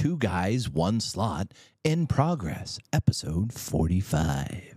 Two Guys, One Slot in progress, episode 45.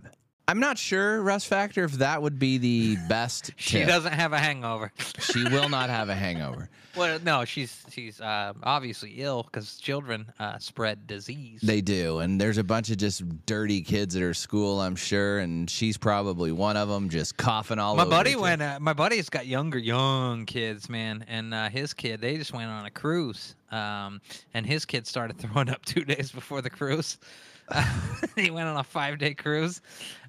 I'm not sure, Russ Factor, if that would be the best. She tip. doesn't have a hangover. She will not have a hangover. well, no, she's she's uh, obviously ill because children uh, spread disease. They do, and there's a bunch of just dirty kids at her school, I'm sure, and she's probably one of them, just coughing all my over. buddy went. Uh, my buddy's got younger, young kids, man, and uh, his kid. They just went on a cruise, um, and his kid started throwing up two days before the cruise. he went on a five-day cruise,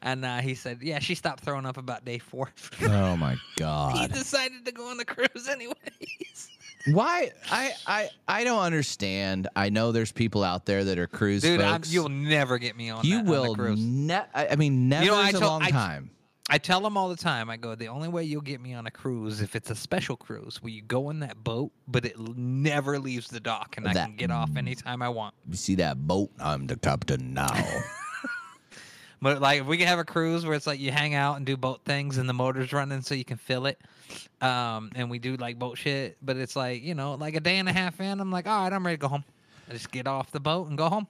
and uh, he said, "Yeah, she stopped throwing up about day four. Oh my god! he decided to go on the cruise anyways." Why? I I I don't understand. I know there's people out there that are cruise Dude, I'm, you'll never get me on. you that, on will. cruise. Ne- I I mean, never you know, I is a long I- time. I tell them all the time. I go, the only way you'll get me on a cruise if it's a special cruise where you go in that boat, but it never leaves the dock, and I can get off anytime I want. You see that boat? I'm the captain now. But like, if we can have a cruise where it's like you hang out and do boat things, and the motor's running so you can feel it, um, and we do like boat shit. But it's like you know, like a day and a half in, I'm like, all right, I'm ready to go home. I just get off the boat and go home.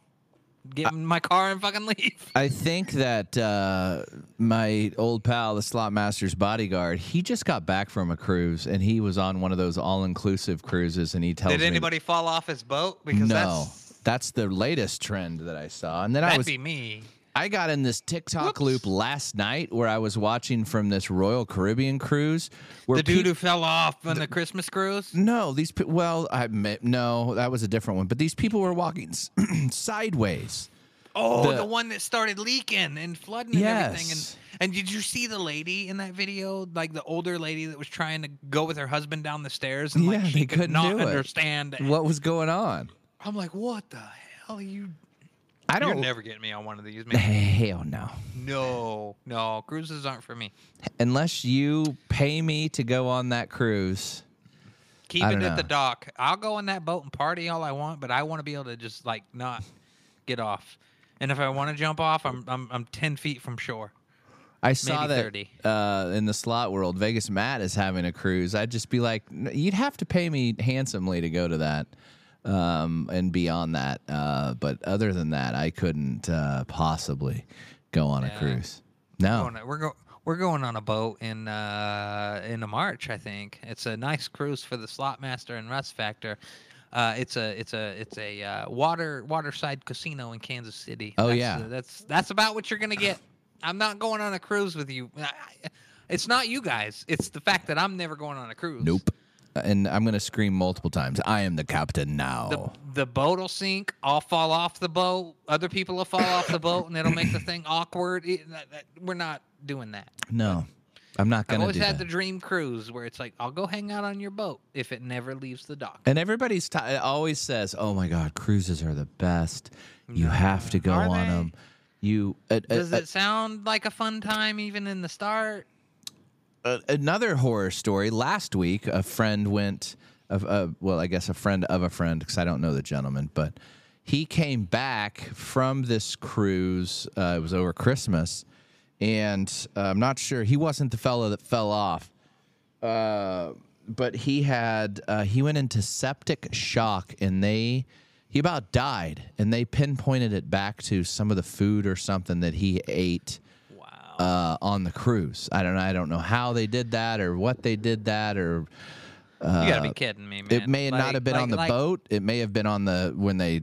Get in my car and fucking leave. I think that uh, my old pal, the slot master's bodyguard, he just got back from a cruise and he was on one of those all-inclusive cruises, and he tells me. Did me, anybody fall off his boat? Because no, that's that's the latest trend that I saw. And then I that'd was be me. I got in this TikTok Whoops. loop last night where I was watching from this Royal Caribbean cruise. Where The dude peop- who fell off on the Christmas cruise. no, these pe- well, I admit, no, that was a different one. But these people were walking s- sideways. Oh, The- the, one that started leaking and flooding and everything. And and did you see the lady in that video? Like the older lady that was trying to go with her husband down the stairs and like she could not do it. understand. What was going on? I'm like, what the hell? Are you I don't. you're never getting me on one of these, man. Hell no. no, no, cruises aren't for me. Unless you pay me to go on that cruise. Keep it at the dock. I'll go on that boat and party all I want, but I want to be able to just like not get off. And if I want to jump off, I'm I'm I'm ten feet from shore. I saw Maybe that 30. uh, in the slot world, Vegas Matt is having a cruise. I'd just be like, you'd have to pay me handsomely to go to that um, and beyond that. Uh, but other than that, I couldn't uh, possibly go on a cruise. No. going, we're go, we're going on a boat in uh in a March, I think. It's a nice cruise for the slot master and Russ Factor. Uh, it's a it's a it's a uh, water waterside casino in Kansas City. Oh, That's, yeah. uh, that's that's about what you're gonna get. I'm not going on a cruise with you. I- It's not you guys. It's the fact that I'm never going on a cruise. Nope. And I'm going to scream multiple times. I am the captain now. The, the boat will sink. I'll fall off the boat. Other people will fall off the boat, and it'll make the thing awkward. It- that- that- we're not doing that. no, I'm not gonna. I've always had that. the dream cruise where it's like I'll go hang out on your boat if it never leaves the dock. and everybody's t- always says, "Oh my God, cruises are the best. You have to go Are on they? them." You uh, uh, Does uh, it sound like a fun time even in the start? Uh, another horror story. Last week, a friend went. Of, uh, well, I guess a friend of a friend, because I don't know the gentleman, but he came back from this cruise. Uh, it was over Christmas, and uh, I'm not sure he wasn't the fellow that fell off. Uh, but he had uh, he went into septic shock, and they he about died, and they pinpointed it back to some of the food or something that he ate. Uh, on the cruise. I don't know. I don't know how they did that or what they did that or you gotta be kidding me, man. uh, it may Like- not have been like- on the like- boat. It may have been on the when they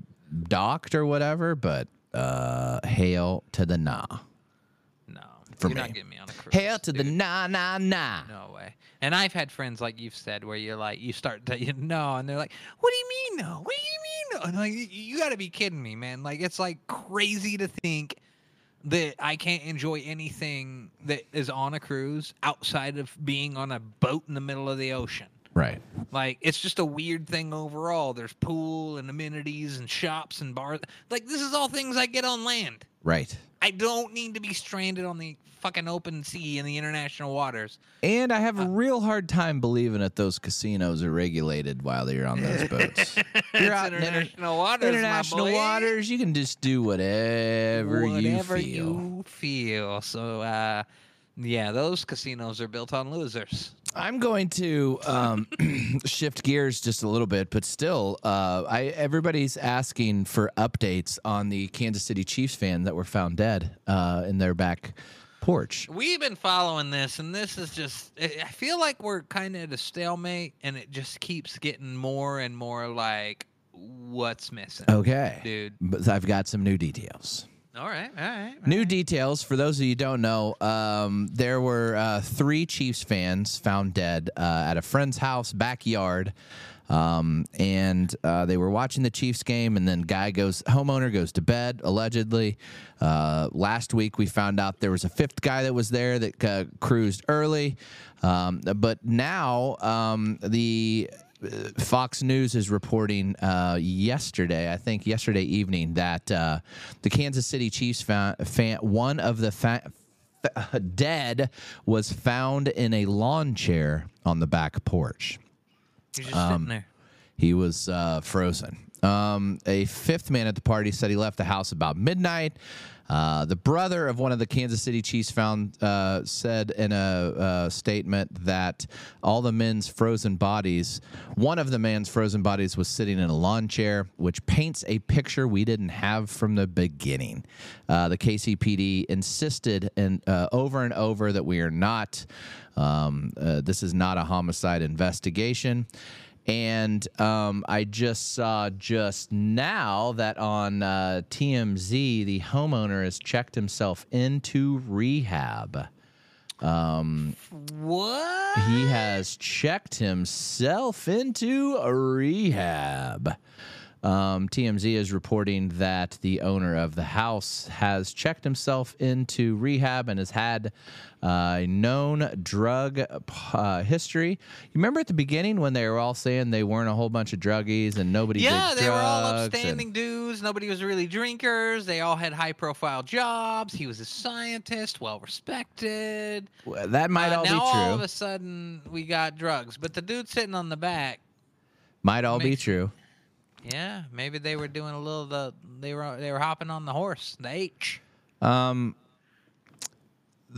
docked or whatever. But uh, hail to the nah. No, for you're me. not getting me on a cruise. Hail to the nah nah nah. No way. And I've had friends like you've said where you're like you start to you know and they're like, "What do you mean no? What do you mean no?" And like you, you got to be kidding me, man. Like it's like crazy to think that I can't enjoy anything that is on a cruise outside of being on a boat in the middle of the ocean. Right. Like it's just a weird thing overall. There's pool and amenities and shops and bars. Like this is all things I get on land. Right. I don't need to be stranded on the fucking open sea in the international waters. And I have a real hard time believing that those casinos are regulated while you're on those boats. You're out in inter- international waters, my international waters. You can just do whatever, Whatever you feel. Whatever you feel. So, uh, Yeah, those casinos are built on losers. I'm going to um, shift gears just a little bit, but still, uh, I everybody's asking for updates on the Kansas City Chiefs fan that were found dead uh, in their back porch. We've been following this, and this is just. I feel like we're kind of at a stalemate, and it just keeps getting more and more like, what's missing? Okay, Dude. But I've got some new details. All right, all right. all New details for those of you who don't know. Um, there were uh, three Chiefs fans found dead uh, at a friend's house backyard, um, and uh, they were watching the Chiefs game. And then guy goes, homeowner goes to bed allegedly. Uh, last week we found out there was a fifth guy that was there that uh, cruised early, um, but now um, the Fox News is reporting uh, yesterday, I think yesterday evening, that uh, the Kansas City Chiefs fan, fan one of the fa- fa- dead was found in a lawn chair on the back porch. Um, sitting there. He was uh, frozen. Um, a fifth man at the party said he left the house about midnight. Uh, the brother of one of the Kansas City Chiefs found uh, said in a, uh statement that all the men's frozen bodies, one of the man's frozen bodies was sitting in a lawn chair, which paints a picture we didn't have from the beginning. Uh, the KCPD insisted and uh, over and over that we are not. Um, this is not a homicide investigation. And um, I just saw just now that on uh, TMZ, the homeowner has checked himself into rehab. What? He has checked himself into a rehab. Um, TMZ is reporting that the owner of the house has checked himself into rehab and has had uh, a known drug uh, history. You remember at the beginning when they were all saying they weren't a whole bunch of druggies and nobody Yeah, they were all drugs and- upstanding dudes. Nobody was really drinkers. They all had high profile jobs. He was a scientist, well respected. Well, that might Uh, all be true. now all of a sudden we got drugs. But the dude sitting on the back, Might all be true. Yeah, maybe they were doing a little the they were they were hopping on the horse, the H. Um,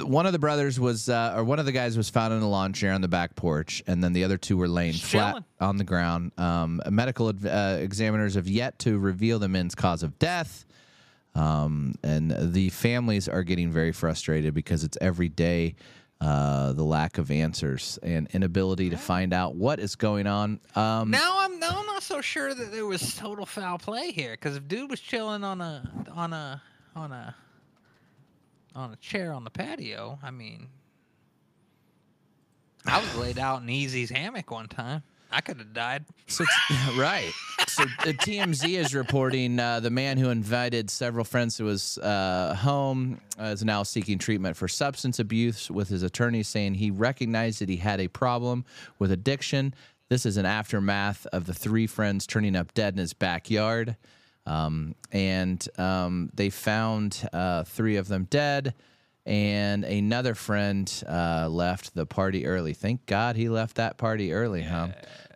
one of the brothers was, uh, or one of the guys was found in a lawn chair on the back porch, and then the other two were laying flat on the ground. Um, medical uh, examiners have yet to reveal the men's cause of death. Um, and the families are getting very frustrated because it's every day uh, the lack of answers and inability to find out what is going on. Um, Now I'm now I'm not so sure that there was total foul play here because if dude was chilling on a on a on a on a chair on the patio, I mean, I was laid out in Easy's hammock one time. I could have died. So right. So the TMZ is reporting uh, the man who invited several friends to his uh, home uh, is now seeking treatment for substance abuse, with his attorney saying he recognized that he had a problem with addiction. This is an aftermath of the three friends turning up dead in his backyard, um, and um, they found uh, three of them dead. And another friend uh, left the party early. Thank God he left that party early, huh?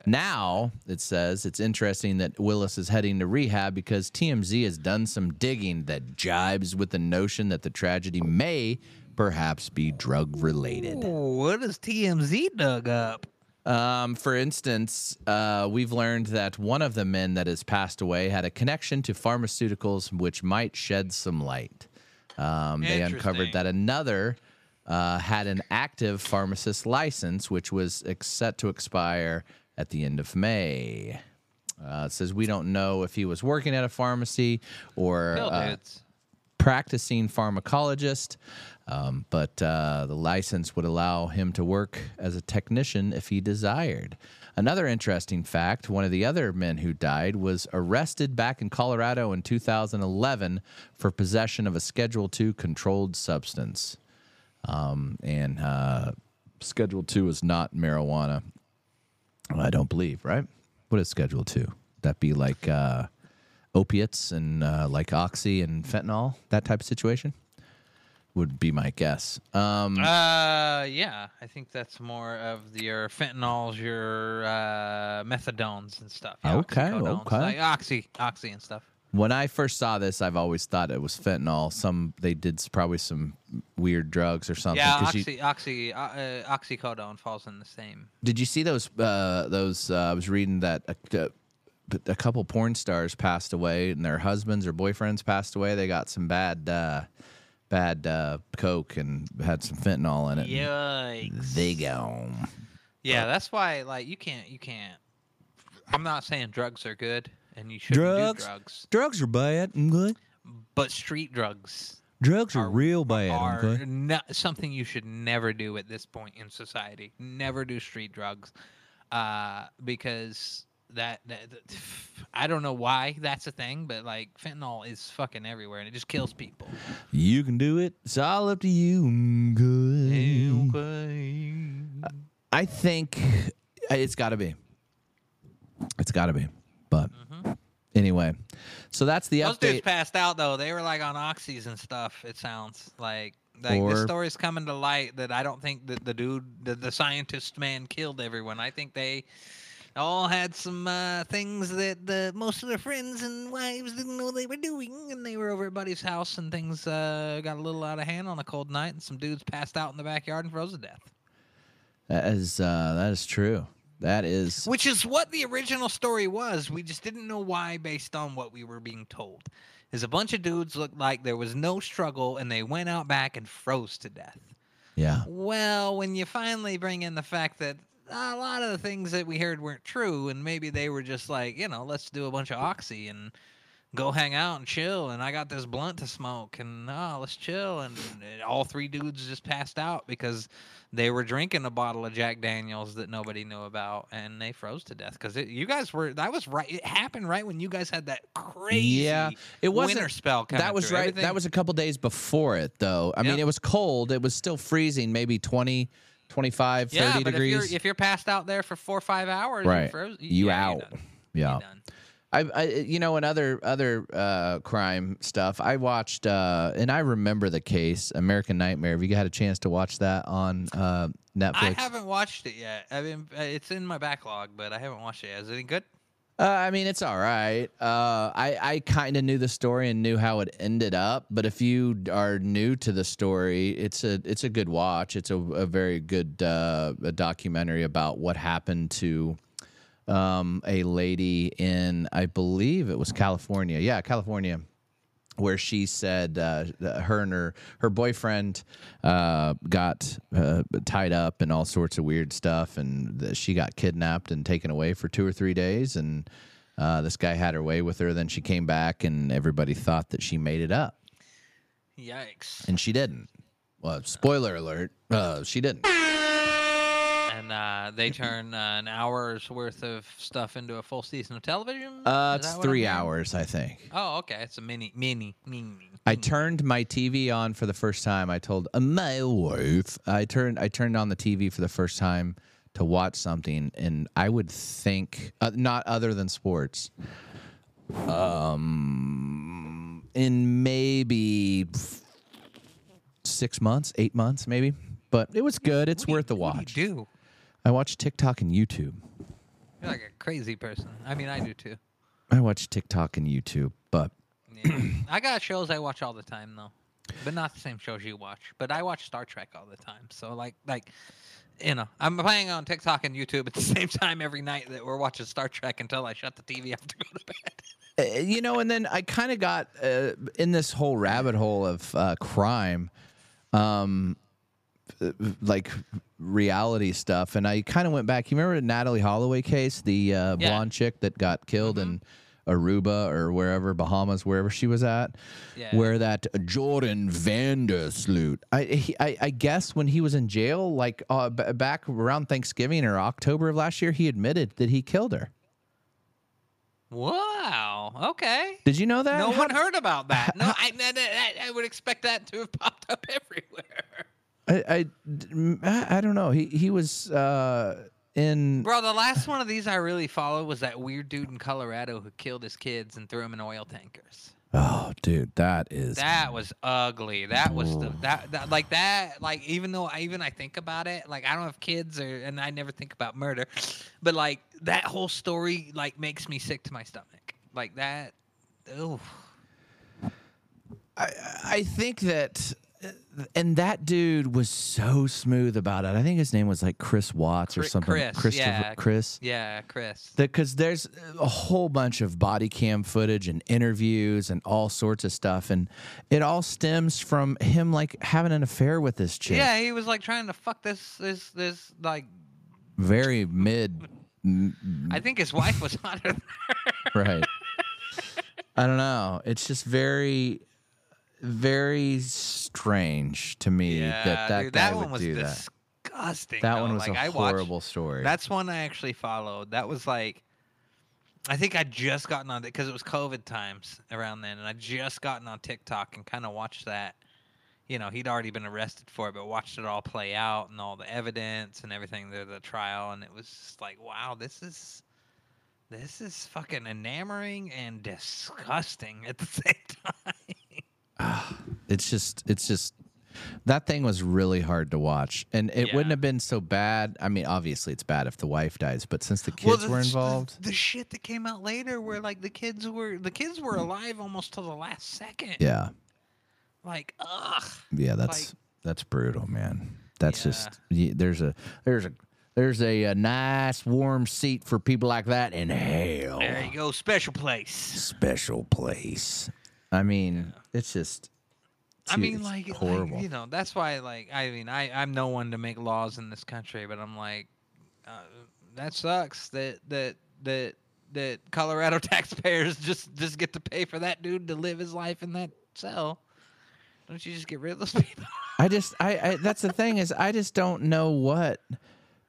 Now it says it's interesting that Willis is heading to rehab because TMZ has done some digging that jibes with the notion that the tragedy may perhaps be drug related. What is TMZ dug up? Um, for instance, uh, we've learned that one of the men that has passed away had a connection to pharmaceuticals, which might shed some light. Um, they uncovered that another uh, had an active pharmacist license, which was ex- set to expire at the end of May. Uh, says we don't know if he was working at a pharmacy or uh, practicing pharmacologist, um, but uh, the license would allow him to work as a technician if he desired. Another interesting fact one of the other men who died was arrested back in Colorado in 2011 for possession of a Schedule II controlled substance. Um, and uh, Schedule II is not marijuana. I don't believe, right? What is Schedule Two? That be like uh, opiates and uh, like oxy and fentanyl, that type of situation? Would be my guess. Um, Uh, yeah, I think that's more of your fentanyls, your uh, methadones and stuff. Yeah, Okay, okay. like oxy, oxy and stuff. When I first saw this, I've always thought it was fentanyl. Some they did probably some weird drugs or something. Yeah, 'cause you- oxy, oxy, uh, uh, oxycodone falls in the same. Did you see those? Uh, those uh, I was reading that a, a, a couple porn stars passed away, and their husbands or boyfriends passed away. They got some bad, uh, bad uh, coke and had some fentanyl in it. Yikes. They go. Yeah, that's why like you can't you can't. I'm not saying drugs are good and you shouldn't Drugs? do drugs, Drugs are bad. Okay. but street drugs Drugs are- real bad. are not something you should never do at this point in society. Never do street drugs, uh, because that, that, that- I don't know why that's a thing, but like fentanyl is fucking everywhere and it just kills people. You can do it. It's all up to you. Good. Okay. I think it's got to be. It's got to be. But anyway, so that's the Mm-hmm. Those dudes update. passed out though. They were like on oxys and stuff. It sounds like like Or- story's coming to light that I don't think that the dude, the, the scientist man, killed everyone. I think they all had some uh, things that the most of their friends and wives didn't know they were doing, and they were over at Buddy's house, and things uh, got a little out of hand on a cold night, and some dudes passed out in the backyard and froze to death. That is uh, that is true. That is Which is what the original story was. We just didn't know why based on what we were being told. Is a bunch of dudes looked like there was no struggle and they went out back and froze to death. yeah. Well, when you finally bring in the fact that a lot of the things that we heard weren't true and maybe they were just like, you know, let's do a bunch of oxy and go hang out and chill and I got this blunt to smoke and oh, let's chill and, and all three dudes just passed out because they were drinking a bottle of Jack Daniels that nobody knew about and they froze to death because you guys were that was right it happened right when you guys had that crazy Yeah, it wasn't- winter spell That was through. right. Everything- That was a couple days before it, though. I mean, it was cold. It was still freezing, maybe 20, 25, 30 yeah, but degrees. if you're if you're passed out there for four or five hours, Right. you're frozen. You yeah, you're out. done. yeah. I, I, you know, and other other uh, crime stuff. I watched, uh, and I remember the case, American Nightmare. Have you had a chance to watch that on uh, Netflix? I haven't watched it yet. I mean, uh, it's in my backlog, but I haven't watched it. yet. Is it any good? Uh, I mean, it's all right. Uh, I I kind of knew the story and knew how it ended up, but if you are new to the story, it's a it's a good watch. It's a, a very good uh, a documentary about what happened to um, a lady in I believe it was California. Yeah, California. Where she said uh, her and her her boyfriend uh, got uh, tied up and all sorts of weird stuff, and that she got kidnapped and taken away for two or three days, and uh, this guy had her way with her. Then she came back, and everybody thought that she made it up, Yikes! and she didn't. Well, spoiler alert, uh, she didn't. And uh, they turn uh, an hour's worth of stuff into a full season of television. Uh, Is it's that what I'm three hours, I think. Oh, okay. It's a mini, mini, mini. I turned my TV on for the first time. I told uh, my wife I turned I turned on the TV for the first time to watch something, and I would think uh, not other than sports. Um, in maybe f- six months, eight months, maybe. But it was good. It's What do you- worth the watch. do? I watch TikTok and YouTube. You're like a crazy person. I mean, I do too. I watch TikTok and YouTube, but Yeah. I got shows I watch all the time though, but not the same shows you watch. But I watch Star Trek all the time. So like like. You know, I'm playing on TikTok and YouTube at the same time every night that we're watching Star Trek until I shut the TV off to go to bed. Uh, you know, and then I kind of got uh, in this whole rabbit hole of uh, crime, um, like reality stuff, and I kind of went back. You remember the Natalee Holloway case, the uh, Yeah. blonde chick that got killed in Aruba or wherever Bahamas, wherever she was at, Yeah. where that Jordan van der Sloot. I, he, I I guess when he was in jail, like uh, b- back around Thanksgiving or October of last year, he admitted that he killed her. Wow. Okay. Did you know that? No How- one heard about that. No, I, I, I would expect that to have popped up everywhere. I, I, I don't know. He he was uh, in. Bro, the last one of these I really followed was that weird dude in Colorado who killed his kids and threw them in oil tankers. Oh, dude, that is. That was ugly. That was the that, that like that like even though I even I think about it, like I don't have kids or and I never think about murder, but like that whole story like makes me sick to my stomach. Like that ooh. I I think that, and that dude was so smooth about it. I think his name was like Chris Watts or something. Chris, Christopher yeah. Chris. Yeah, Chris. Because there's a whole bunch of body cam footage and interviews and all sorts of stuff, and it all stems from him like having an affair with this chick. Yeah, he was like trying to fuck this this this like Very mid. I think his wife was hotter than her. right. I don't know. It's just very, very strange to me Yeah, that that dude, guy that would one was do that. disgusting. That though. one was like, a I watched- horrible story. That's one I actually followed. That was like, I think I just gotten on it because it was COVID times around then, and I just gotten on TikTok and kind of watched that. You know, he'd already been arrested for it, but watched it all play out and all the evidence and everything, the the trial, and it was just like, wow, this is. This is fucking enamoring and disgusting at the same time. Ah, it's just it's just that thing was really hard to watch. And it wouldn't have been so bad. I mean obviously it's bad if the wife dies but since the Well, kids the- were involved. The, shit that came out later, where like the kids were the kids were alive almost till the last second. yeah. Like, ugh. yeah that's Like- that's brutal man. That's Yeah. just there's a there's a there's a, a nice warm seat for people like that in hell. There you go, special place. special place i mean it's just I mean, like, like, horrible you know, that's why, like, I mean, I I'm no one to make laws in this country, but I'm like, uh, that sucks that that that that Colorado taxpayers just just get to pay for that dude to live his life in that cell. Don't you just get rid of those people? I just I, I that's the thing is I just don't know what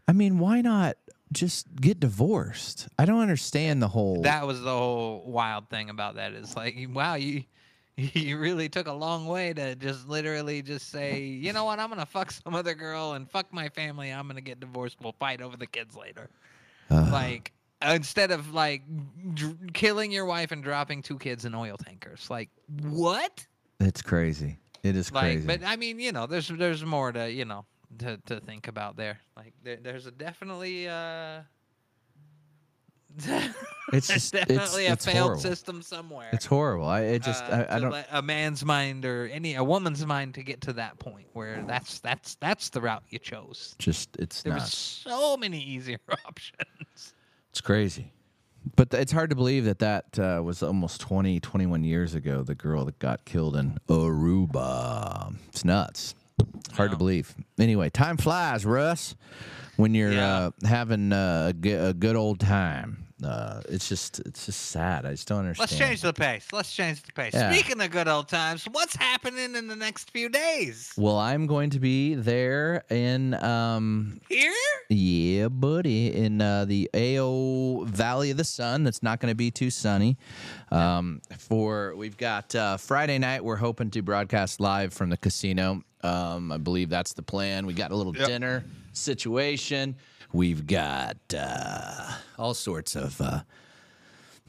I mean why not just get divorced? I don't understand the whole that was the whole wild thing about that is like wow you you really took a long way to just literally just say you know what i'm gonna fuck some other girl and fuck my family i'm gonna get divorced we'll fight over the kids later Ugh. like instead of like dr- killing your wife and dropping two kids in oil tankers like what it's crazy. It is like crazy. but i mean you know there's there's more to you know to, to think about there like there, there's a definitely uh it's just it's, definitely a it's failed horrible. system somewhere It's horrible. I it just uh, I, I don't let a man's mind or any a woman's mind to get to that point where that's that's that's the route you chose. just it's There not. was so many easier options. It's crazy. But it's hard to believe that that uh, was almost 20, 21 years ago. The girl that got killed in Aruba. It's nuts. Hard to believe. Anyway, time flies, Russ. When you're Yeah. uh, having uh, a, good old time, uh, it's just it's just sad. I just don't understand. Let's change the pace. Let's change the pace. Yeah. Speaking of good old times, what's happening in the next few days? Well, I'm going to be there in um, Here? Yeah, buddy. In uh, the AO Valley of the Sun, That's not going to be too sunny. Um, for we've got uh, Friday night, we're hoping to broadcast live from the casino. Um, I believe that's the plan. We got a little Yep. dinner situation. We've got uh, all sorts of uh,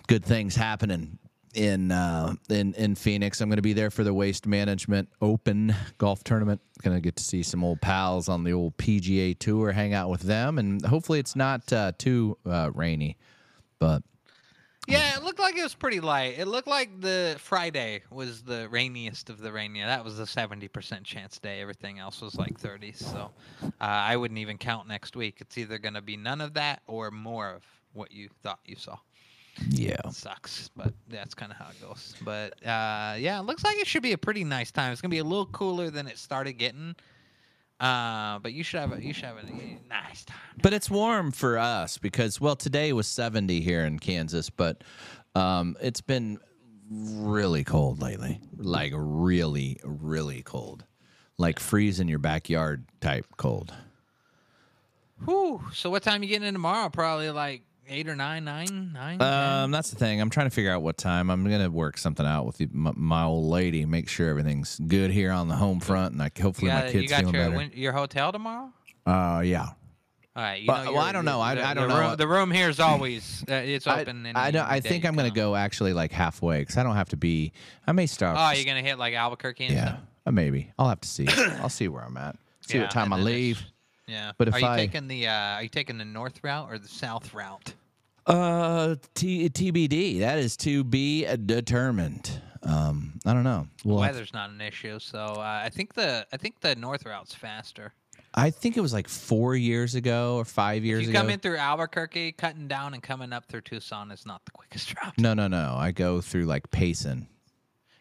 good things happening in uh, in in Phoenix. I'm going to be there for the Waste Management Open golf tournament. Going to get to see some old pals on the old PGA Tour, hang out with them, and hopefully it's not uh, too uh, rainy. But Yeah, it looked like it was pretty light. It looked like the Friday was the rainiest of the rainy. That was the 70% chance day. Everything else was like 30. So uh, I wouldn't even count next week. It's either going to be none of that or more of what you thought you saw. yeah, It sucks, but that's kind of how it goes. But uh, yeah, it looks like it should be a pretty nice time. It's gonna be a little cooler than it started getting. Uh, but you should have a you should have a nice time. but it's warm for us because well, today was 70 here in Kansas, but um, it's been really cold lately. Like really, really cold, like freeze in your backyard type cold. Whew. So what time you getting in tomorrow? Probably like eight or nine, nine, nine. Um, that's the thing. I'm trying to figure out what time. I'm gonna work something out with my, my old lady. Make sure everything's good here on the home front, and like hopefully got, my kids feeling your better. win- your hotel tomorrow. uh, yeah. All right. You But- know well, I don't know. I- the- I don't the know. Room, the room here is always uh, it's I, open. any I don't. I think I'm gonna go actually like halfway because I don't have to be. I may start. Oh, you're gonna hit like Albuquerque and yeah, stuff. uh, maybe. I'll have to see. I'll see where I'm at. See Yeah, what time I leave. Yeah. But if are you I- taking the uh, are you taking the north route or the south route? Uh, T- TBD. That is to be determined. Um, I don't know. Well, Weather's not an issue, so uh, I think the I think the north route's faster. I think it was like four years ago or five years If you ago. come in through Albuquerque, cutting down and coming up through Tucson is not the quickest route. no, no, no. I go through like Payson.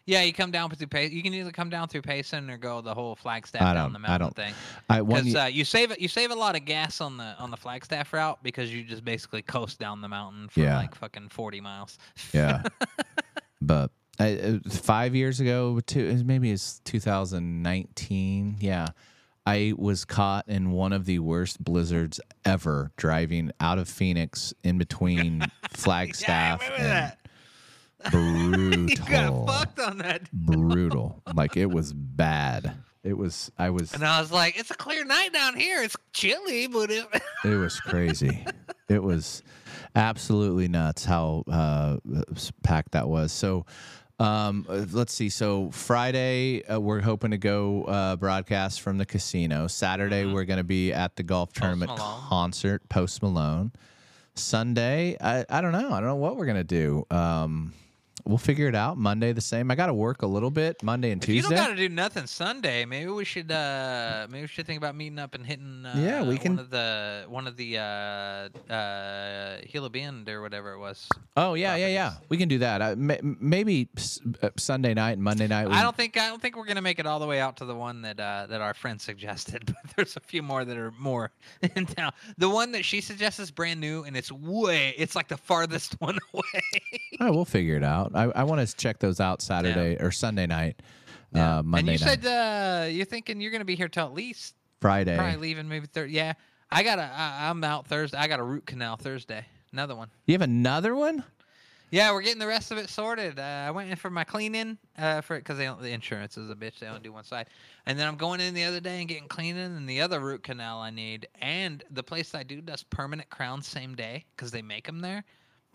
Yeah, you come down through Payson. You can either come down through Payson or go the whole Flagstaff down the I don't- thing. I. Because uh, you save you save a lot of gas on the on the Flagstaff route because you just basically coast down the mountain for Yeah. like fucking forty miles. yeah, but I, uh, five years ago, two maybe it's 2019. Yeah, I was caught in one of the worst blizzards ever driving out of Phoenix in between Flagstaff remember and that. Brutal. you got fucked on that. brutal. Like it was bad. It was. I was. And I was like, it's a clear night down here. It's chilly, but it. It was crazy. it was absolutely nuts how uh, packed that was. So. Um, let's see. So Friday, uh, we're hoping to go uh, broadcast from the casino. Saturday, we're going to be at the golf tournament Malone. concert. Post Malone. Sunday, I, I don't know. I don't know what we're going to do. Um, we'll figure it out. Monday, the same. I got to work a little bit Monday and If you Tuesday. don't got to do nothing Sunday, maybe we should uh maybe we should think about meeting up and hitting uh, Yeah, we can- one of the one of the uh uh Gila Bend or whatever it was. Oh yeah, yeah, yeah. We can do that. Uh, may, maybe s- uh, Sunday night and Monday night. We, I don't think I don't think we're gonna make it all the way out to the one that uh, that our friend suggested, but there's a few more that are more in town. The one that she suggests is brand new, and it's way it's like the farthest one away. Oh, we'll figure it out. I, I want to check those out Saturday or Sunday night, uh, Monday and you night, said uh, you're thinking you're gonna be here till at least Friday. probably leaving maybe third. Yeah, I got a I, I'm out Thursday. I got a root canal Thursday. Another one. You have another one? Yeah, we're getting the rest of it sorted. Uh, I went in for my cleaning uh, for it because the insurance is a bitch. They only do one side, and then I'm going in the other day and getting cleaning and the other root canal I need. And the place I do does permanent crowns same day because they make them there.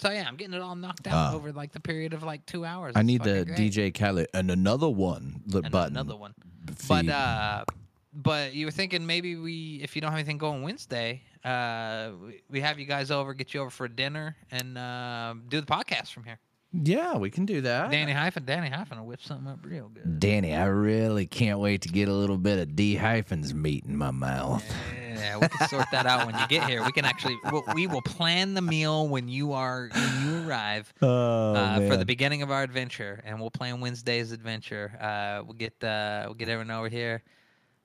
So yeah, I'm getting it all knocked out Ah. over like the period of like two hours. I need the great. DJ Khaled and another one. The and button. another one. feed. But uh, but you were thinking maybe we, if you don't have anything going Wednesday, uh, we, we have you guys over, get you over for dinner, and uh, do the podcast from here. Yeah, we can do that. Danny Hyphen, Danny Hyphen will whip something up real good. Danny, I really can't wait to get a little bit of D hyphens meat in my mouth. Yeah, we can sort that out when you get here. We can actually, we'll, we will plan the meal when you are when you arrive Oh uh, for the beginning of our adventure, and we'll plan Wednesday's adventure. Uh, we'll get uh, we'll get everyone over here.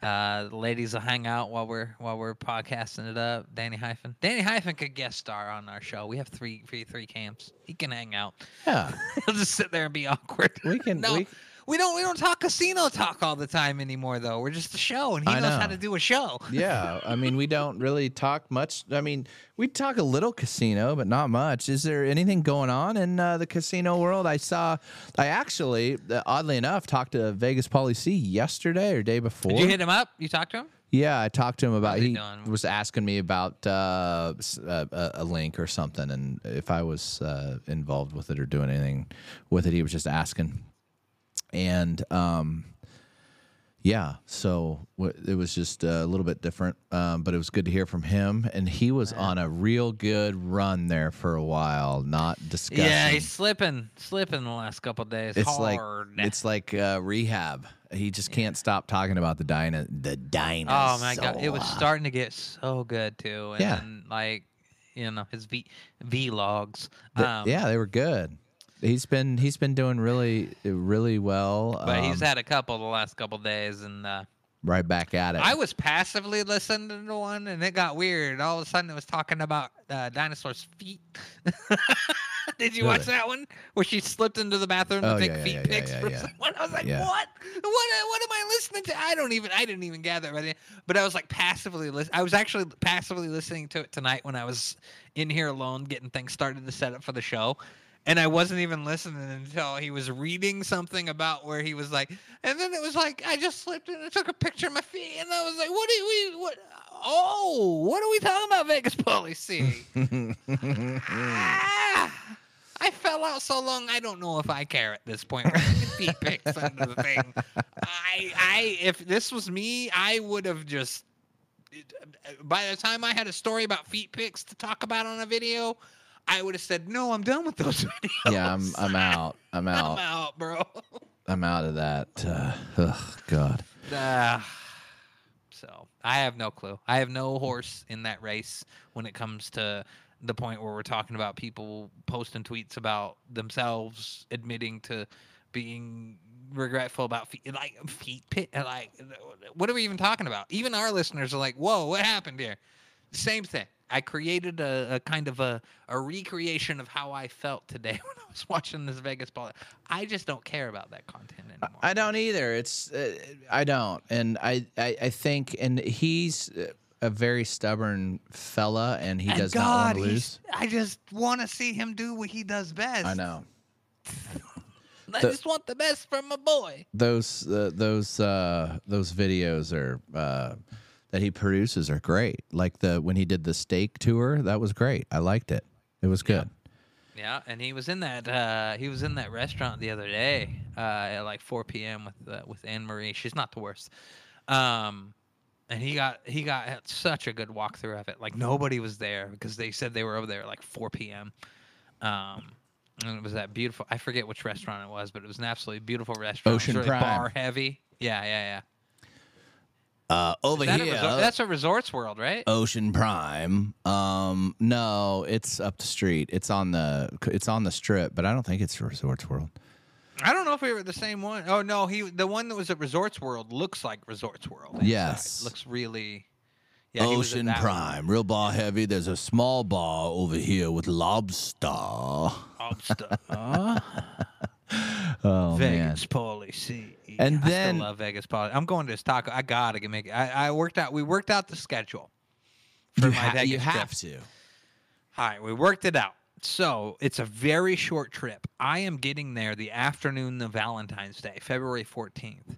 Uh, the ladies will hang out while we're while we're podcasting it up. Danny Hyphen, Danny Hyphen could guest star on our show. We have three three three camps. He can hang out. yeah, He'll just sit there and be awkward. we can. No, we, we don't we don't talk casino talk all the time anymore though. We're just a show, and he I knows how to do a show. yeah, I mean, we don't really talk much. I mean, we talk a little casino, but not much. Is there anything going on in uh, the casino world? I saw, I actually, uh, oddly enough, talked to Vegas Polly C yesterday or day before. Did you hit him up? You talked to him? Yeah, I talked to him about. He doing? was asking me about uh, uh, a, a link or something, and if I was uh, involved with it or doing anything with it. He was just asking, and um, yeah, so w- it was just a little bit different, um, but it was good to hear from him. And he was on a real good run there for a while, not discussing. Yeah, he's slipping, slipping the last couple days. it's like it's like uh, rehab. He just can't stop talking about the dino, the dinosaur. oh my god, it was starting to get so good too. And Yeah. like, you know, his v vlogs. Um, yeah, they were good. He's been he's been doing really really well. But he's um, had a couple the last couple days, and uh, right back at it. I was passively listening to one, and it got weird. All of a sudden, it was talking about uh, dinosaurs' feet. Did you watch that one where she slipped into the bathroom Oh, to take yeah, feet yeah, pics yeah, yeah. someone? I was like, what? What? What am I listening to? I don't even. I didn't even gather. But but I was like passively listening. I was actually passively listening to it tonight when I was in here alone, getting things started to set up for the show. And I wasn't even listening until he was reading something about where he was like, and then it was like I just slipped and I took a picture of my feet, and I was like, what do we what? Oh, what are we talking about, Vegas policy? ah, I fell out so long. I don't know if I care at this point. Feet pics under the thing. I, I, if this was me, I would have just. By the time I had a story about feet pics to talk about on a video, I would have said, "No, I'm done with those videos." Yeah, I'm I'm out. I'm out. I'm out. bro. I'm out of that. Uh, oh God. Ah. so I have no clue. I have no horse in that race when it comes to the point where we're talking about people posting tweets about themselves admitting to being regretful about feet, like feet pit. Like, what are we even talking about? Even our listeners are like, "Whoa, what happened here?" Same thing. I created a, a kind of a, a recreation of how I felt today when I was watching this Vegas ball. I just don't care about that content anymore. I don't either. It's uh, I don't, and I, I I think, and he's a very stubborn fella, and he And does not God, want to lose. I just want to see him do what he does best. I know I The- just want the best from my boy. those uh, those uh, those videos are uh, that he produces are great. Like the when he did the steak tour, that was great. I liked it. It was good. Yeah, and he was in that uh, he was in that restaurant the other day uh, at like 4 p.m. with uh, with Anne Marie. She's not the worst. Um, and he got he got such a good walkthrough of it. Like nobody was there because they said they were over there at like 4 p.m. Um, and it was that beautiful. I forget which restaurant it was, but it was an absolutely beautiful restaurant. It was Ocean really Prime. bar heavy. Yeah, yeah, yeah, Uh, over that a resort- that's a Resorts World, right? Ocean Prime. Um, no, it's up the street. It's on the it's on the strip, but I don't think it's Resorts World. I don't know if we were the same one. Oh no, he the one that was at Resorts World looks like Resorts World. inside. Yes. looks really. Yeah, he was at Ocean that one. Prime, real bar heavy. There's a small bar over here with lobster. Lobster. Oh Vegas policy. And I then- still love Vegas. I'm going to this taco. I gotta get make it. I, I worked out. We worked out the schedule for you, my ha- Vegas you trip. have to. All right, we worked it out. So it's a very short trip. I am getting there the afternoon of Valentine's Day, February 14th.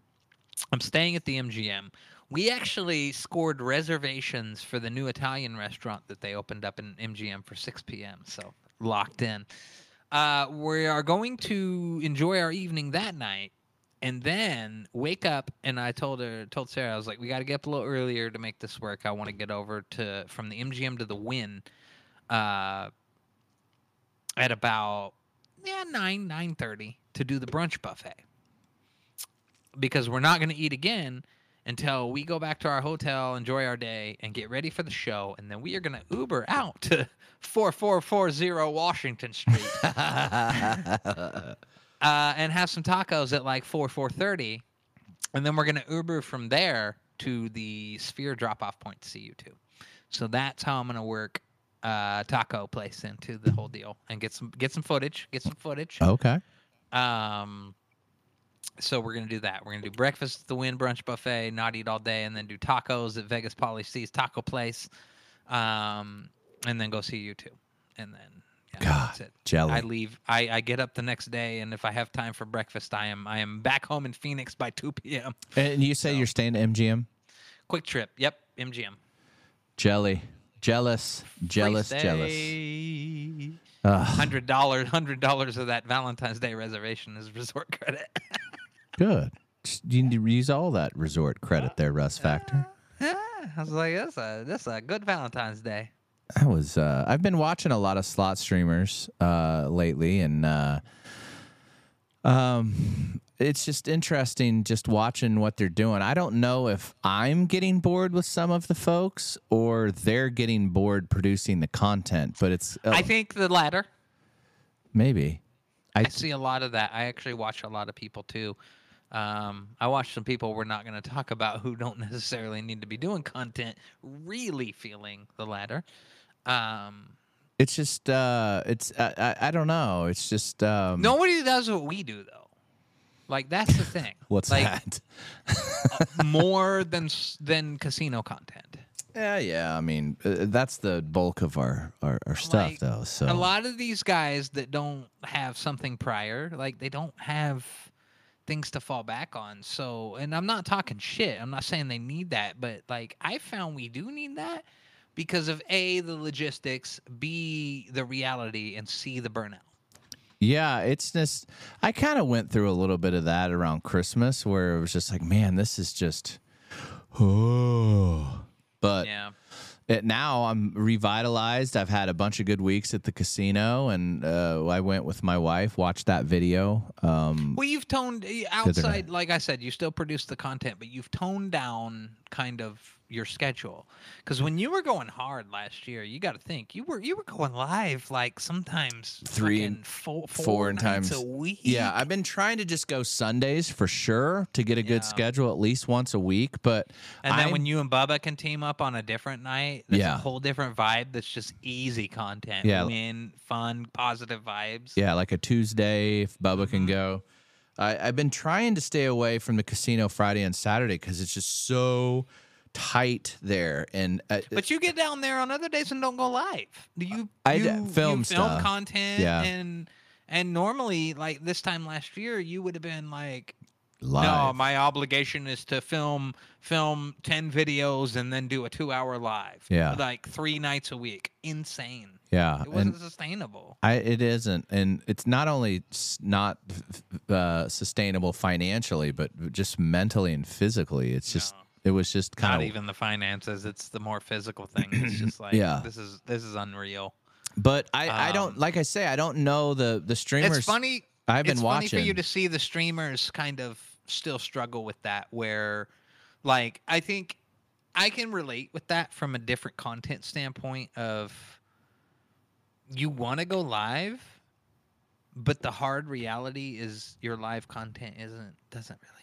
I'm staying at the MGM. We actually scored reservations for the new Italian restaurant that they opened up in MGM for 6 p.m. So locked in. Uh, we are going to enjoy our evening that night and then wake up and I told her told Sarah I was like we got to get up a little earlier to make this work. I want to get over to from the MGM to the Wynn uh, at about yeah nine nine thirty to do the brunch buffet because we're not going to eat again until we go back to our hotel, enjoy our day, and get ready for the show, and then we are going to Uber out to four four four zero Washington Street uh, and have some tacos at like four four thirty, and then we're going to Uber from there to the Sphere drop off point to see U2. So that's how I'm going to work uh, taco place into the whole deal and get some get some footage, get some footage. okay. Um, so we're gonna do that. We're gonna do breakfast at the Wynn Brunch Buffet, not eat all day, and then do tacos at Vegas Poly C's Taco Place, um, and then go see U2, and then God, that's it. jelly. I leave. I, I get up the next day, and if I have time for breakfast, I am I am back home in Phoenix by two p.m. And you say you're staying at MGM? Quick trip. Yep, MGM. Jelly. Jealous. Jealous. Jealous. Hundred dollars. Hundred dollars of that Valentine's Day reservation is resort credit. good. You need to use all that resort credit there, Russ Factor. Uh, yeah, I was like, that's a that's a good Valentine's Day. I was uh I've been watching a lot of slot streamers uh lately and uh um it's just interesting just watching what they're doing. I don't know if I'm getting bored with some of the folks or they're getting bored producing the content, but it's uh, I think the latter. maybe. I I see a lot of that. I actually watch a lot of people too. Um, I watch some people we're not going to talk about who don't necessarily need to be doing content, really feeling the latter. Um, it's just uh it's I, I, I don't know. It's just um nobody does what we do though. Like that's the thing. what's like, that? more than than casino content. Yeah, yeah. I mean, uh, that's the bulk of our our, our stuff, Like, though. So a lot of these guys that don't have something prior, like they don't have things to fall back on. So, and I'm not talking shit. I'm not saying they need that, but like I found we do need that because of A, the logistics, B, the reality, and C, the burnout. Yeah, it's just I kind of went through a little bit of that around Christmas where it was just like, man, this is just oh. But Yeah. it, now I'm revitalized. I've had a bunch of good weeks at the casino, and uh, I went with my wife, watched that video. Um, Well, you've toned eh, outside, like I said, you still produce the content, but you've toned down kind of your schedule. Because when you were going hard last year, you got to think you were you were going live like sometimes Three and four, four, four times- a week. yeah, I've been trying to just go Sundays for sure to get a good schedule at least once a week. But and then I'm- when you and Bubba can team up on a different night, that's Yeah. a whole different vibe. That's just easy content. Yeah. win, fun, positive vibes. Yeah, like a Tuesday if Bubba can Mm-hmm. go. I, I've been trying to stay away from the casino Friday and Saturday because it's just so tight there. And uh, But you get down there on other days and don't go live. Do you? I you, d- you film film stuff. content. Yeah. And and normally, like this time last year, you would have been like, live. no, my obligation is to film film ten videos and then do a two hour live. Yeah. Like three nights a week. Insane. yeah, It wasn't and sustainable. I, it isn't, and it's not only not uh, sustainable financially, but just mentally and physically. It's just it was just Not kind of even the finances. It's the more physical thing. It's just like Yeah. this is this is unreal. But I, I don't Um, like I say I don't know the the streamers. It's funny. I've been watching. it's watching. funny for you to see the streamers kind of still struggle with that. Where, like, I think I can relate with that from a different content standpoint. Of you want to go live, but the hard reality is your live content isn't doesn't really.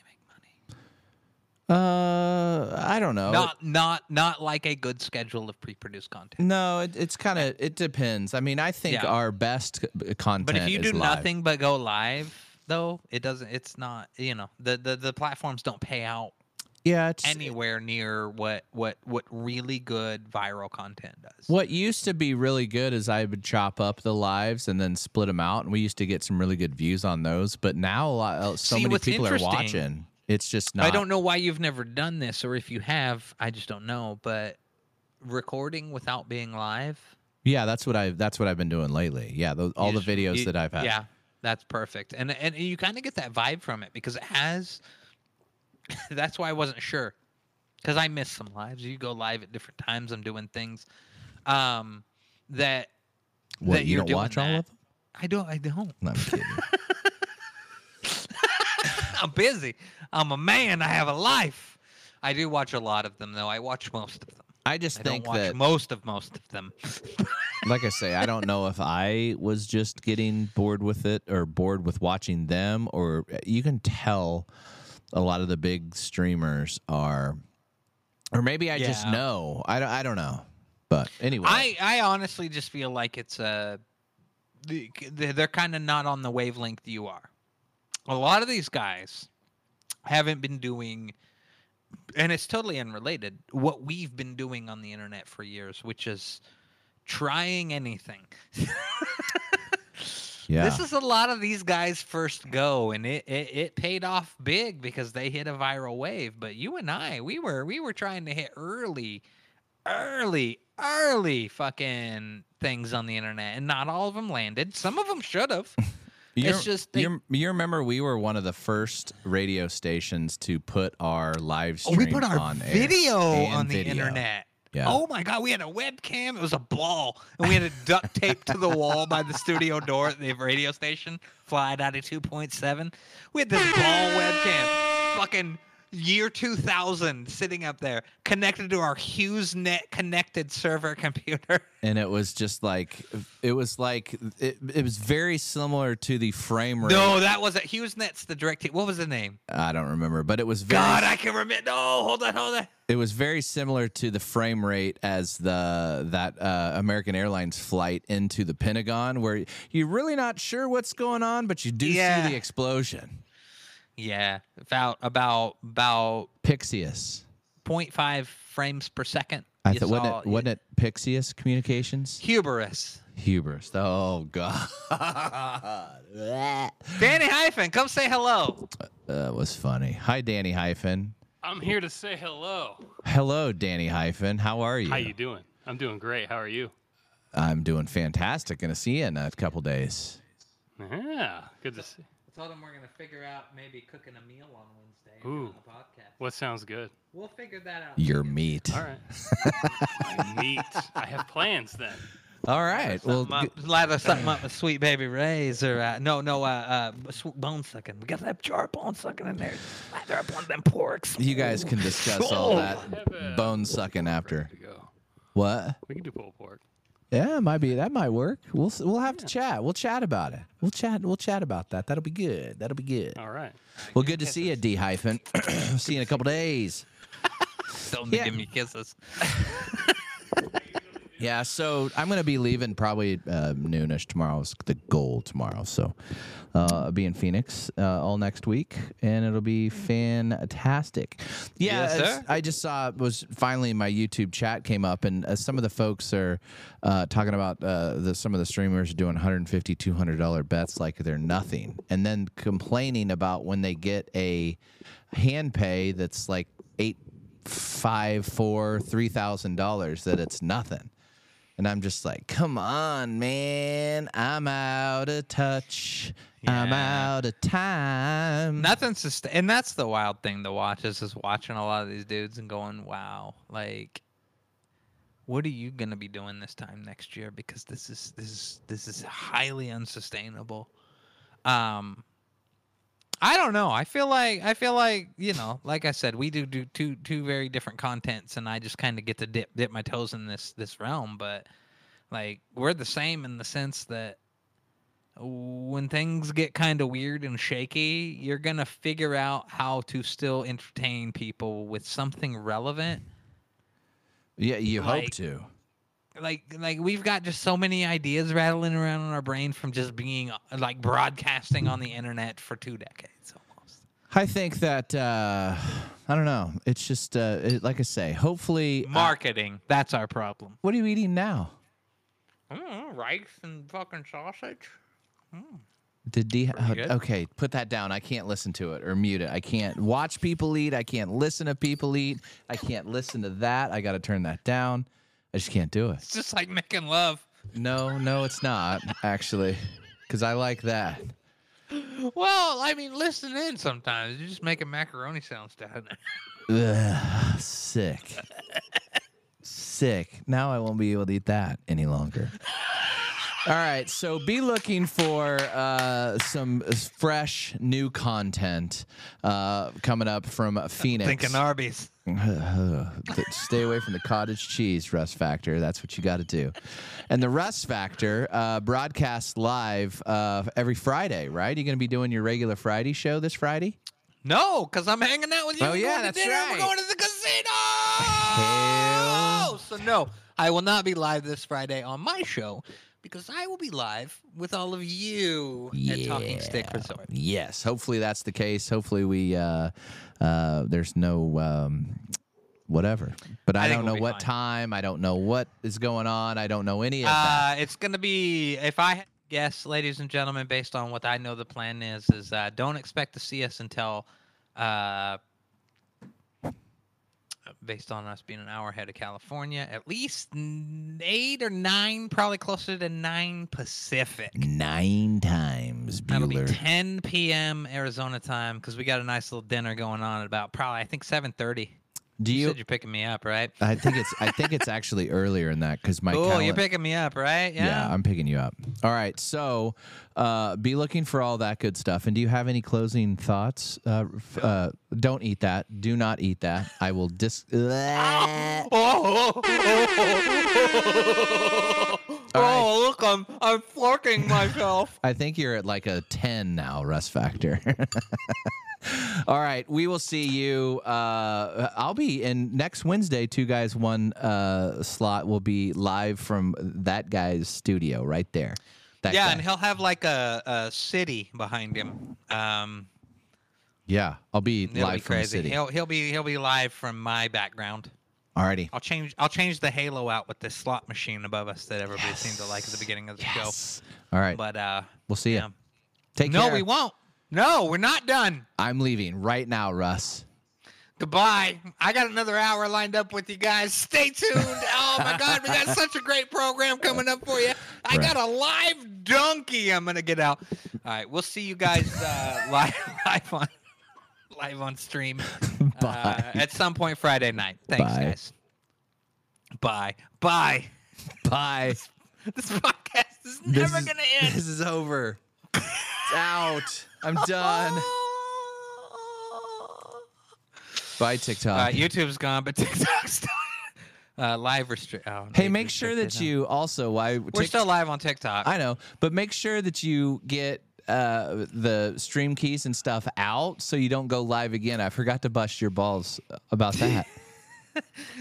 Uh, I don't know. Not not not like a good schedule of pre-produced content. no, it, it's kind of it depends. I mean, I think Yeah. our best content. But if you do live. nothing but go live, though, it doesn't. It's not. You know, the the, the platforms don't pay out yeah, anywhere near what what what really good viral content does. What used to be really good is I would chop up the lives and then split them out, and we used to get some really good views on those. But now a lot, uh, so See, many people are watching. It's just not. I don't know why you've never done this, or if you have, I just don't know. But recording without being live, Yeah, that's what I. That's what I've been doing lately. Yeah, those, all the videos you- that I've had. Yeah, that's perfect, and and you kind of get that vibe from it because it has. that's why I wasn't sure, because I miss some lives. You go live at different times. I'm doing things, um, that What that you you're don't doing watch all of them? I don't. I don't. No, I'm kidding. I'm busy. I'm a man. I have a life. I do watch a lot of them, though. I watch most of them. I just I think don't watch that, most of most of them. like I say, I don't know if I was just getting bored with it or bored with watching them, or uh, you can tell a lot of the big streamers are, or maybe I just know. I don't. I don't know. But anyway, I I honestly just feel like it's a they're kind of not on the wavelength you are. A lot of these guys haven't been doing and it's totally unrelated what we've been doing on the internet for years, which is trying anything. yeah. This is a lot of these guys' first go, and it, it it paid off big because they hit a viral wave. But you and I, we were we were trying to hit early, early, early fucking things on the internet, and not all of them landed. Some of them should have. You're- It's just they- you remember we were one of the first radio stations to put our live Oh, stream we put our on video on the video. internet. Yeah. Oh my god, we had a webcam. It was a ball, and we had it duct taped to the wall by the studio door at the radio station, Fly ninety two point seven. We had this ball webcam, fucking year two thousand, sitting up there, connected to our HughesNet connected server computer. and it was just like it was like it, it was very similar to the frame rate. No, that wasn't HughesNet's the direct. What was the name? I don't remember, but it was very God, I can remember. No, hold on, hold on. it was very similar to the frame rate as the that uh, American Airlines flight into the Pentagon, where you're really not sure what's going on, but you do Yeah. see the explosion. Yeah, about about about Pixius. 0.5 frames per second. I You thought wasn't it, wasn't it Pixius Communications? Hubris. Hubris. Oh God. Danny Hyphen, come say hello. Uh, that was funny. Hi, Danny Hyphen. I'm here to say hello. Hello, Danny Hyphen. How are you? How you doing? I'm doing great. How are you? I'm doing fantastic. Gonna see you in a couple days. Yeah, good to see. Told him we're gonna figure out maybe cooking a meal on Wednesday and Ooh. doing a podcast. What sounds good? We'll figure that out. Your together. meat. All right. Meat. I have plans then. All right. Well, Something g- up, lather something up with Sweet Baby Ray's or uh, no, no, uh, uh, sw- bone sucking. We got that jar of bone sucking in there. Lather up one of them porks. you guys can discuss all that bone sucking after. What? We can do pulled pork. Yeah, it might be. That might work. We'll we'll have to chat. We'll chat about it. We'll chat. We'll chat about that. That'll be good. That'll be good. All right. Well, good to see you, D hyphen. see you in a couple days. Don't Yeah. give me kisses. Yeah, so I'm gonna be leaving probably uh, noonish tomorrow. Is the goal tomorrow. So uh, I'll be in Phoenix uh, all next week, and it'll be fantastic. Yeah, Yes, it's- sir. I just saw it was finally my YouTube chat came up, and uh, some of the folks are uh, talking about uh, the some of the streamers doing 150 200 dollar bets like they're nothing, and then complaining about when they get a hand pay that's like eight five four three thousand dollars that it's nothing and i'm just like come on man i'm out of touch i'm out of time Nothing's just, and that's the wild thing to watch is just watching a lot of these dudes and going, wow, like, what are you gonna be doing this time next year? Because this is this is this is highly unsustainable. Um, I don't know. I feel like I feel like you know, like I said, we do do two two very different contents, and I just kind of get to dip dip my toes in this this realm. But like we're the same in the sense that when things get kind of weird and shaky, you're gonna figure out how to still entertain people with something relevant. yeah you hope to Like, like we've got just so many ideas rattling around in our brain from just being uh, like broadcasting on the internet for two decades almost. i think that uh i don't know it's just uh it, like i say hopefully uh, Marketing, that's our problem. what are you eating now Mm, rice and fucking sausage. Did D? Pretty uh, okay, put that down. I can't listen to it or mute it. I can't watch people eat. I can't listen to people eat. I can't listen to that. I got to turn that down. I just can't do it. It's just like making love. No, no, it's not actually, because I like that. Well, I mean, listen in sometimes. You're just making macaroni sounds down there. Ugh, sick, sick. Now I won't be able to eat that any longer. All right, so be looking for uh, some fresh new content uh, coming up from Phoenix. i Thinking Arby's. Stay away from the cottage cheese, Russ Factor. That's what you got to do. And the Russ Factor uh, broadcasts live uh, every Friday, right? You're going to be doing your regular Friday show this Friday? No, because I'm hanging out with you. Oh, We're yeah, going to that's dinner, right. We're going to the casino. Hell. So no, I will not be live this Friday on my show because I will be live with all of you at Talking Stick Resort. Yes. Hopefully that's the case. Hopefully we uh, uh, there's no um, whatever. But I, I don't know what fine. time. I don't know what is going on. I don't know any of that. Uh, it's going to be if I guess, ladies and gentlemen, based on what I know the plan is, is uh, don't expect to see us until. Uh, based on us being an hour ahead of California, at least eight or nine, probably closer to nine Pacific. Nine times, That'll be 10 p.m. Arizona time because we got a nice little dinner going on at about probably I think 7:30. Do You you? said you're picking me up, right? I think it's. I think it's actually earlier in that because my. Oh, calen- you're picking me up, right? Yeah. Yeah, I'm picking you up. All right, so uh, be looking for all that good stuff. And do you have any closing thoughts? Uh, f- uh, don't eat that. Do not eat that. I will dis. Oh, look, I'm I'm flirting myself. I think you're at like a 10 now, Russ Factor. All right, we will see you. Uh, I'll be in next Wednesday. Two guys, one uh, slot will be live from that guy's studio right there. That yeah, guy. and he'll have like a, a city behind him. Um, yeah, I'll be live be from crazy. the city. He'll he'll be he'll be live from my background. Alrighty. I'll change I'll change the halo out with this slot machine above us that everybody seemed to like at the beginning of the Yes. All right. But uh, we'll see you. yeah. Take no, care. we won't. No, we're not done. I'm leaving right now, Russ. Goodbye. I got another hour lined up with you guys. Stay tuned. Oh my God, we got such a great program coming up for you. I Right. got a live donkey. I'm gonna get out. All right, we'll see you guys uh, live live on live on stream uh, at some point Friday night. Thanks, Bye. guys. Bye. Bye. Bye. This podcast is This never is- gonna end. This is over. It's out. I'm done. Bye, TikTok. Right, YouTube's gone, but TikTok's still uh, live restrict. Oh, hey, make sure that you also why We're still live on TikTok. I know, but make sure that you get uh, the stream keys and stuff out so you don't go live again. I forgot to bust your balls about that.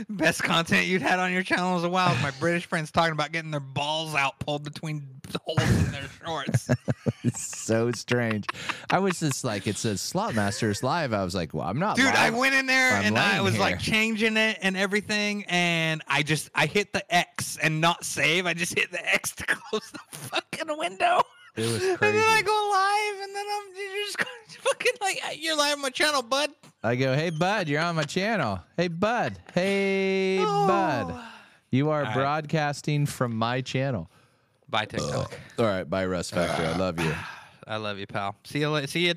Best content you'd had on your channel in a while. is My British friends talking about getting their balls out pulled between the holes in their shorts. it's so strange. I was just like, it says Slot Masters live. I was like, well, I'm not. Dude, I went in there I'm and I laying was like changing it and everything, and I just I hit the X and not save. I just hit the X to close the fucking window. It was And then I go live, and then I'm you're just fucking like uh, you're live on my channel, bud. I go, hey bud, you're on my channel. Hey bud, hey oh. bud, Oh. you are right. broadcasting from my channel. Bye TikTok. All right, bye Russ Factor. I love you. I love you, pal. See you. la- See you.